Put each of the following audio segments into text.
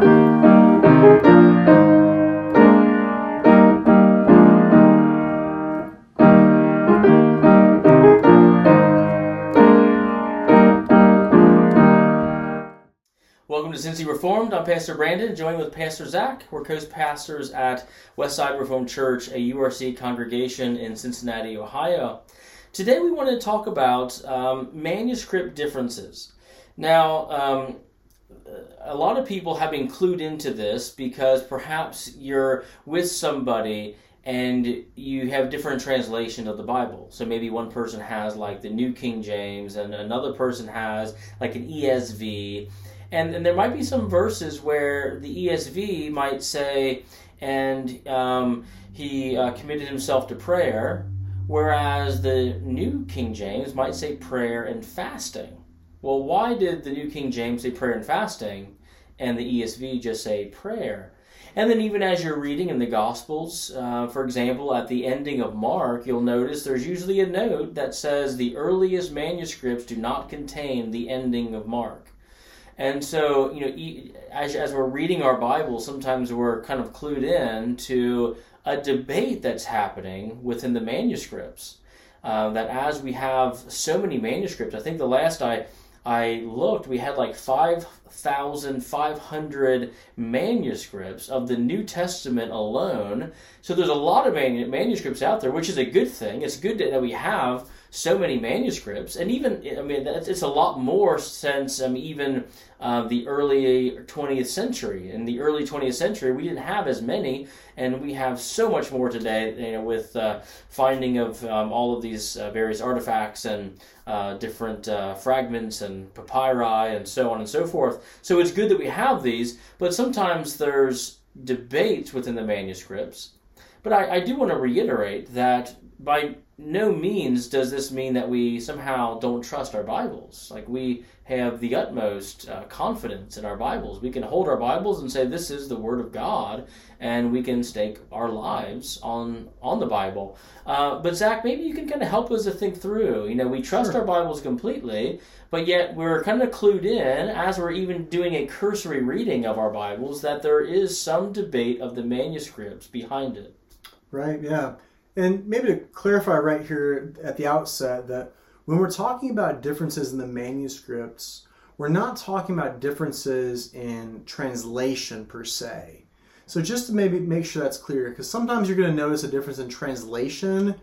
Welcome to Cincy Reformed. I'm Pastor Brandon, joined with Pastor Zach. We're co-pastors at Westside Reformed Church, a URC congregation in Cincinnati, Ohio. Today we want to talk about um, manuscript differences. Now, um, a lot of people have been clued into this because perhaps you're with somebody and you have different translation of the Bible. So maybe one person has like the New King James and another person has like an ESV and, and there might be some verses where the ESV might say, and um, he uh, committed himself to prayer, whereas the New King James might say prayer and fasting. Well, why did the New King James say prayer and fasting, and the ESV just say prayer? And then, even as you're reading in the Gospels, uh, for example, at the ending of Mark, you'll notice there's usually a note that says the earliest manuscripts do not contain the ending of Mark. And so, you know, as, as we're reading our Bible, sometimes we're kind of clued in to a debate that's happening within the manuscripts. Uh, that as we have so many manuscripts, I think the last I I looked, we had like 5,500 manuscripts of the New Testament alone. So there's a lot of manuscripts out there, which is a good thing. It's good that we have so many manuscripts, and even I mean it's a lot more since um, even uh, the early 20th century. In the early 20th century, we didn't have as many, and we have so much more today. You know, with uh, finding of um, all of these uh, various artifacts and uh, different uh, fragments and papyri and so on and so forth. So it's good that we have these, but sometimes there's debates within the manuscripts. But I, I do want to reiterate that by no means does this mean that we somehow don't trust our Bibles. Like we have the utmost uh, confidence in our Bibles. We can hold our Bibles and say this is the Word of God, and we can stake our lives on on the Bible. Uh, but Zach, maybe you can kind of help us to think through. You know, we trust sure. our Bibles completely, but yet we're kind of clued in as we're even doing a cursory reading of our Bibles that there is some debate of the manuscripts behind it. Right. Yeah. And maybe to clarify right here at the outset that when we're talking about differences in the manuscripts, we're not talking about differences in translation per se. So just to maybe make sure that's clear, because sometimes you're going to notice a difference in translation,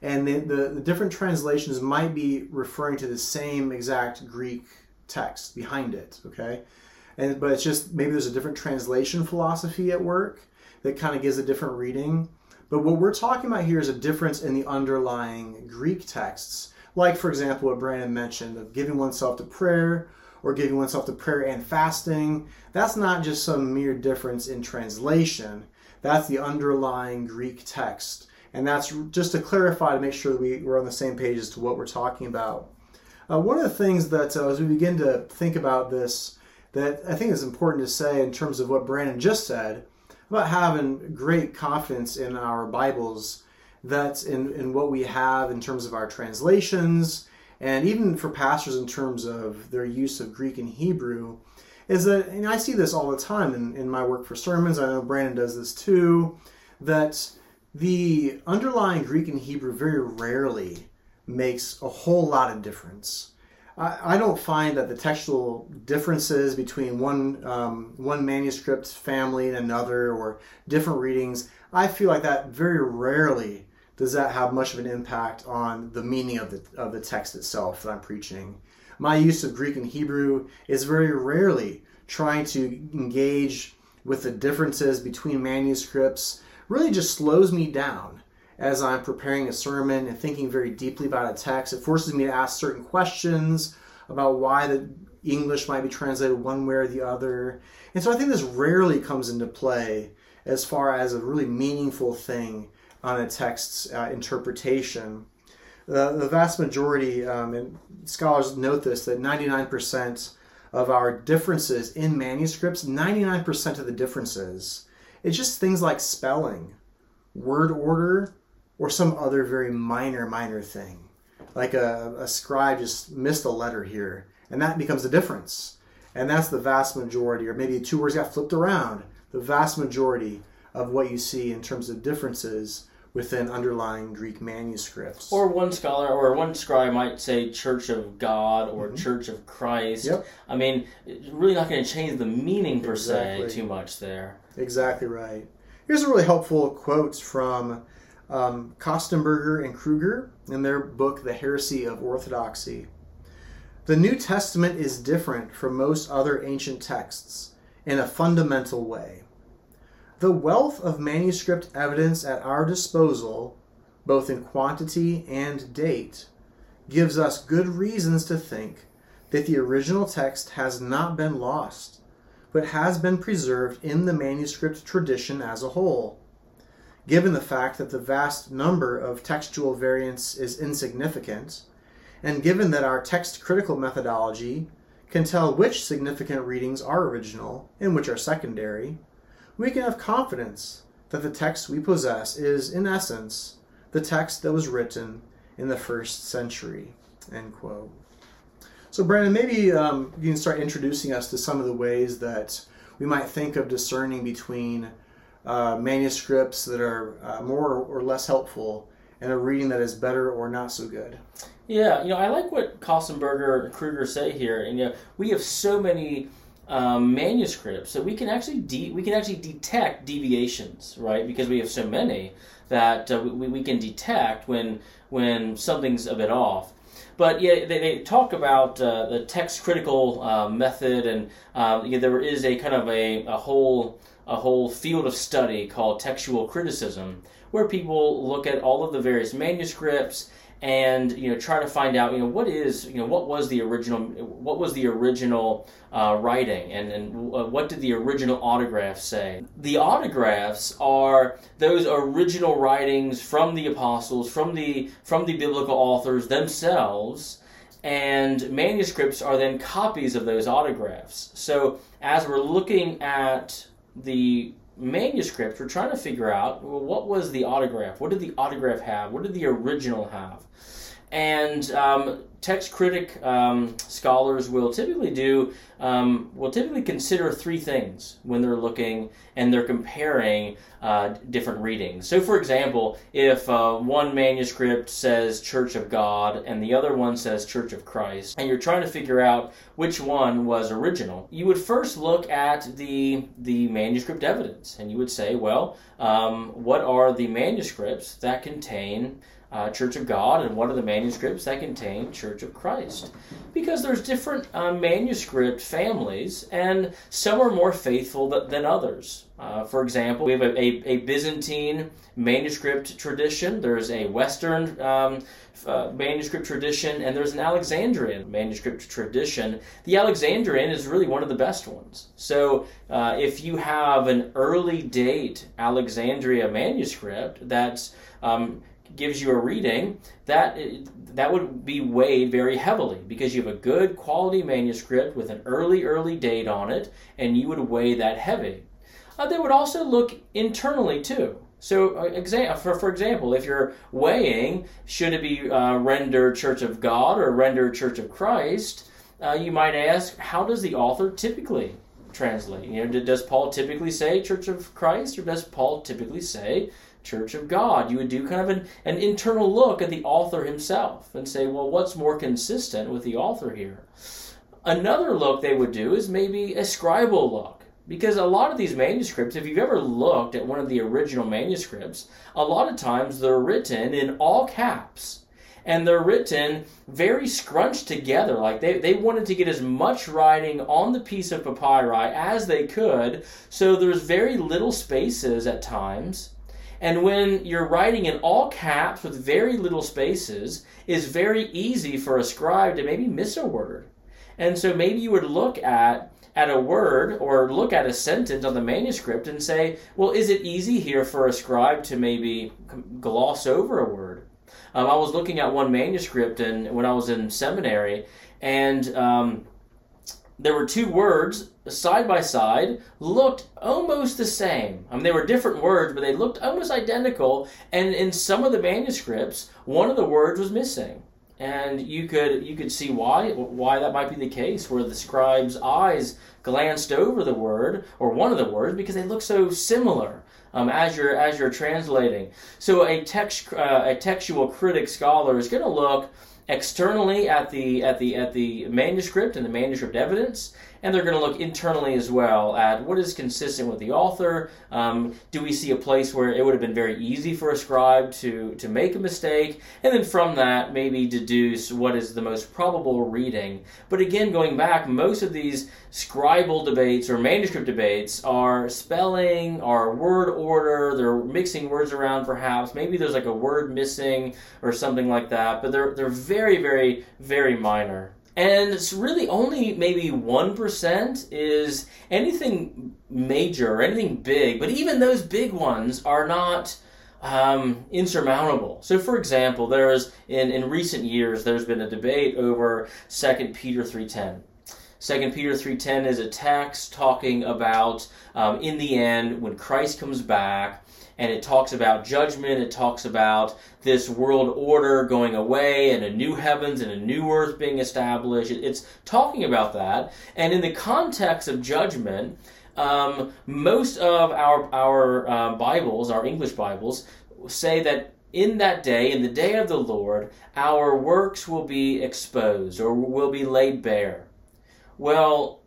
and the, the, the, different translations might be referring to the same exact Greek text behind it, okay? And but it's just maybe there's a different translation philosophy at work that kind of gives a different reading. But what we're talking about here is a difference in the underlying Greek texts. Like, for example, what Brandon mentioned of giving oneself to prayer or giving oneself to prayer and fasting. That's not just some mere difference in translation, that's the underlying Greek text. And that's just to clarify to make sure that we, we're on the same page as to what we're talking about. Uh, one of the things that, uh, as we begin to think about this, that I think is important to say in terms of what Brandon just said, about having great confidence in our Bibles, that in, in what we have in terms of our translations, and even for pastors in terms of their use of Greek and Hebrew, is that, and I see this all the time in, in my work for sermons, I know Brandon does this too, that the underlying Greek and Hebrew very rarely makes a whole lot of difference. I, don't find that the textual differences between one um, one manuscript family and another, or different readings, I feel like that very rarely does that have much of an impact on the meaning of the of the text itself that I'm preaching. My use of Greek and Hebrew is very rarely trying to engage with the differences between manuscripts. Really, just slows me down as I'm preparing a sermon and thinking very deeply about a text. It forces me to ask certain questions about why the English might be translated one way or the other. And so I think this rarely comes into play as far as a really meaningful thing on a text's uh, interpretation. Uh, the vast majority, um, and scholars note this, that 99% of our differences in manuscripts, 99% of the differences, it's just things like spelling, word order, or some other very minor, minor thing. Like a, a scribe just missed a letter here, and that becomes the difference. And that's the vast majority, or maybe two words got flipped around. The vast majority of what you see in terms of differences within underlying Greek manuscripts. Or one scholar or one scribe might say Church of God or mm-hmm. Church of Christ. Yep. I mean, really not going to change the meaning per exactly. se too much there. Exactly right. Here's a really helpful quote from um, Kostenberger and Kruger in their book, The Heresy of Orthodoxy. The New Testament is different from most other ancient texts in a fundamental way. The wealth of manuscript evidence at our disposal, both in quantity and date, gives us good reasons to think that the original text has not been lost, but has been preserved in the manuscript tradition as a whole. Given the fact that the vast number of textual variants is insignificant, and given that our text critical methodology can tell which significant readings are original and which are secondary, we can have confidence that the text we possess is, in essence, the text that was written in the first century. End quote. So, Brandon, maybe um, you can start introducing us to some of the ways that we might think of discerning between uh, manuscripts that are uh, more or less helpful and a reading that is better or not so good. Yeah, you know, I like what Kostenberger and Kruger say here. And you know, we have so many um, manuscripts that we can actually de- we can actually detect deviations, right? Because we have so many that uh, we, we can detect when when something's a bit off. But yeah, they, they talk about uh, the text critical uh, method, and uh, yeah, there is a kind of a, a whole a whole field of study called textual criticism, where people look at all of the various manuscripts and you know try to find out you know what is you know what was the original what was the original uh, writing? And and uh, what did the original autographs say? The autographs are those original writings from the apostles from the from the biblical authors themselves and manuscripts are then copies of those autographs. So as we're looking at the manuscript, we're trying to figure out well, what was the autograph? What did the autograph have? What did the original have? And um, text critic um, scholars will typically do um, will typically consider three things when they're looking and they're comparing uh, different readings. So, for example, if uh, one manuscript says Church of God and the other one says Church of Christ, and you're trying to figure out which one was original, you would first look at the the manuscript evidence, and you would say, well, um, what are the manuscripts that contain uh, Church of God and what are the manuscripts that contain Church of Christ. Because there's different uh, manuscript families, and some are more faithful th- than others. Uh, for example, we have a, a, a, Byzantine manuscript tradition, there's a Western um, uh, manuscript tradition, and there's an Alexandrian manuscript tradition. The Alexandrian is really one of the best ones. So uh, if you have an early date Alexandria manuscript that's um, gives you a reading, that that would be weighed very heavily because you have a good quality manuscript with an early early date on it, and you would weigh that heavy. Uh, they would also look internally too. So, uh, for, for example, if you're weighing, should it be uh, rendered Church of God or rendered Church of Christ, uh, you might ask, how does the author typically translate? You know, does Paul typically say Church of Christ, or does Paul typically say Church of God. You would do kind of an, an internal look at the author himself and say, well, what's more consistent with the author here? Another look they would do is maybe a scribal look. Because a lot of these manuscripts, if you've ever looked at one of the original manuscripts, a lot of times they're written in all caps. And they're written very scrunched together. Like they, they wanted to get as much writing on the piece of papyri as they could. So there's very little spaces at times and when you're writing in all caps with very little spaces, it's very easy for a scribe to maybe miss a word. And so maybe you would look at at a word or look at a sentence on the manuscript and say, well, is it easy here for a scribe to maybe gloss over a word? Um, I was looking at one manuscript and when I was in seminary, and um, there were two words side by side looked almost the same. I mean, they were different words, but they looked almost identical. And in some of the manuscripts, one of the words was missing. and you could you could see why why that might be the case, where the scribe's eyes glanced over the word or one of the words because they look so similar. Um, as you're as you're translating, so a text uh, a textual critic scholar is going to look externally at the at the at the manuscript and the manuscript evidence, and they're going to look internally as well at what is consistent with the author. Um, do we see a place where it would have been very easy for a scribe to to make a mistake, and then from that maybe deduce what is the most probable reading. But again, going back, most of these scribal debates or manuscript debates are spelling, are word order. They're mixing words around, perhaps. Maybe there's like a word missing or something like that. But they're they're very very very minor and it's really only maybe 1% is anything major or anything big but even those big ones are not um, insurmountable. So for example there's in, in recent years there's been a debate over 2 peter 3.10 2 peter 3.10 is a text talking about um, in the end when christ comes back and it talks about judgment. It talks about this world order going away and a new heavens and a new earth being established. It's talking about that. And in the context of judgment, um, most of our, our uh, Bibles, our English Bibles, say that in that day, in the day of the Lord, our works will be exposed or will be laid bare. Well,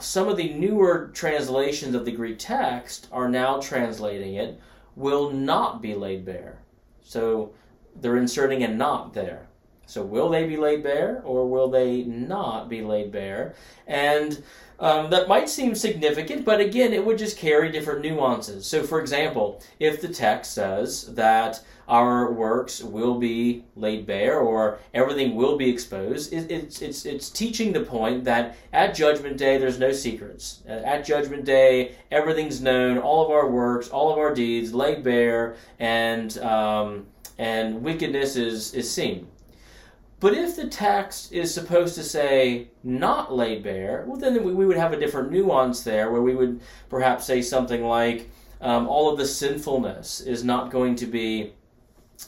some of the newer translations of the Greek text are now translating it will not be laid bare. So they're inserting a not there. So will they be laid bare or will they not be laid bare? And um, that might seem significant, but again, it would just carry different nuances. So, for example, if the text says that our works will be laid bare or everything will be exposed. It, it's, it's, it's teaching the point that at Judgment Day there's no secrets. At Judgment Day everything's known, all of our works, all of our deeds laid bare, and, um, and wickedness is, is seen. But if the text is supposed to say not laid bare, well, then we would have a different nuance there where we would perhaps say something like, um, all of the sinfulness is not going to be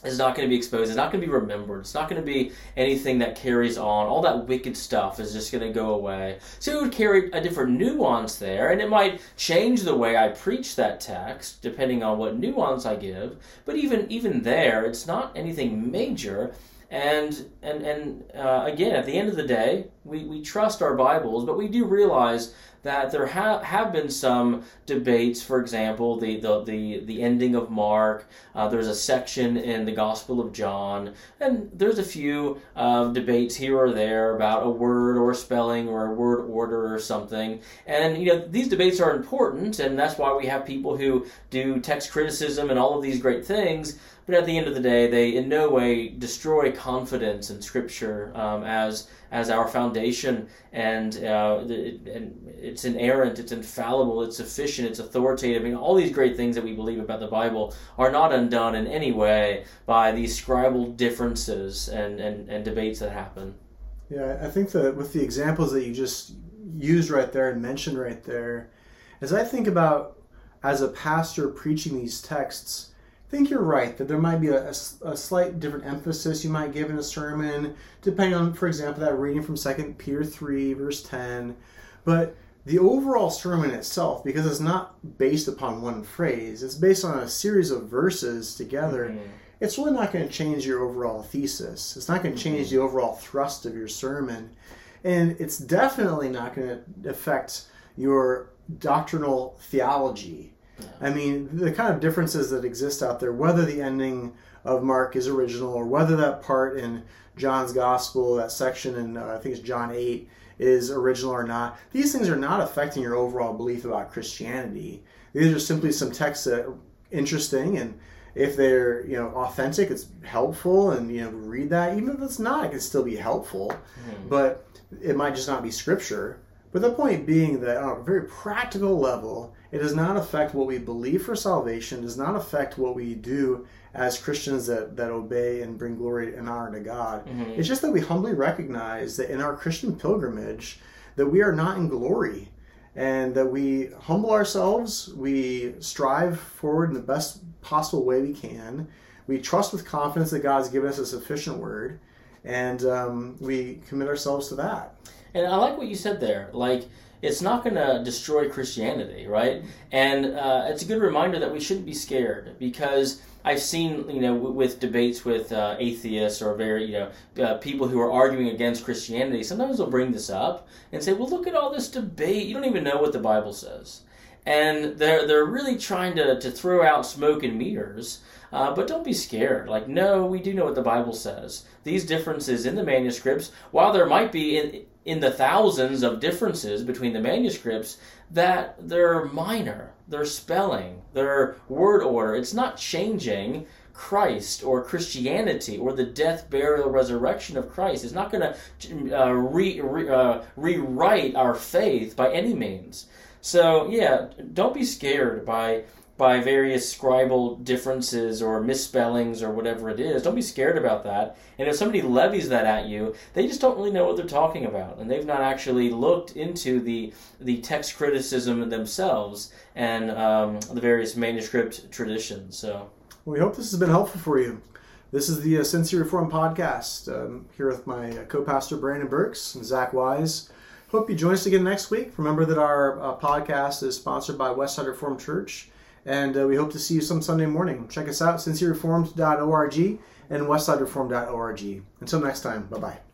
is not going to be exposed. It's not going to be remembered. It's not going to be anything that carries on. All that wicked stuff is just going to go away. So it would carry a different nuance there, and it might change the way I preach that text depending on what nuance I give. But even even there, it's not anything major. And and and uh, again, at the end of the day, we, we trust our Bibles, but we do realize that there ha- have been some debates. For example, the the the, the ending of Mark. Uh, there's a section in the Gospel of John, and there's a few uh, debates here or there about a word or spelling or a word order or something. And you know these debates are important, and that's why we have people who do text criticism and all of these great things. But at the end of the day, they in no way destroy confidence in Scripture um, as as our foundation, and uh, it, and it's inerrant, it's infallible, it's sufficient, it's authoritative. I mean, all these great things that we believe about the Bible are not undone in any way by these scribal differences and, and, and debates that happen. Yeah, I think that with the examples that you just used right there and mentioned right there, as I think about as a pastor preaching these texts, I think you're right that there might be a, a, a, slight different emphasis you might give in a sermon, depending on, for example, that reading from 2 Peter 3, verse 10. But the overall sermon itself, because it's not based upon one phrase, it's based on a series of verses together, mm-hmm. it's really not going to change your overall thesis. It's not going to change mm-hmm. the overall thrust of your sermon. And it's definitely not going to affect your doctrinal theology I mean, the kind of differences that exist out there, whether the ending of Mark is original or whether that part in John's Gospel, that section in, uh, I think it's John 8, is original or not, these things are not affecting your overall belief about Christianity. These are simply some texts that are interesting and if they're you know authentic it's helpful and you know read that even if it's not it can still be helpful mm-hmm. but it might just not be scripture but the point being that on a very practical level it does not affect what we believe for salvation, does not affect what we do as Christians that, that obey and bring glory and honor to God. Mm-hmm. It's just that we humbly recognize that in our Christian pilgrimage that we are not in glory and that we humble ourselves, we strive forward in the best possible way we can. We trust with confidence that God's given us a sufficient word and um, we commit ourselves to that. And I like what you said there. Like, it's not going to destroy Christianity, right? And uh, it's a good reminder that we shouldn't be scared because I've seen, you know, w- with debates with uh, atheists or very, you know, uh, people who are arguing against Christianity, sometimes they'll bring this up and say, well, look at all this debate. You don't even know what the Bible says. And they're, they're really trying to, to throw out smoke and mirrors. Uh, but don't be scared. Like, no, we do know what the Bible says. These differences in the manuscripts, while there might be in, in the thousands of differences between the manuscripts, that they're minor. They're spelling, their word order. It's not changing Christ or Christianity or the death, burial, resurrection of Christ. It's not going to uh, re, re, uh, rewrite our faith by any means. So yeah, don't be scared by by various scribal differences or misspellings or whatever it is. Don't be scared about that. And if somebody levies that at you, they just don't really know what they're talking about, and they've not actually looked into the the text criticism themselves and um, the various manuscript traditions. So we hope this has been helpful for you. This is the uh, Reform podcast. Um, here with my uh, co-pastor Brandon Burks and Zach Wise. Hope you join us again next week. Remember that our uh, podcast is sponsored by Westside Reformed Church and uh, we hope to see you some Sunday morning. Check us out, cincyreformed.org and westsidereformed.org. Until next time, bye bye.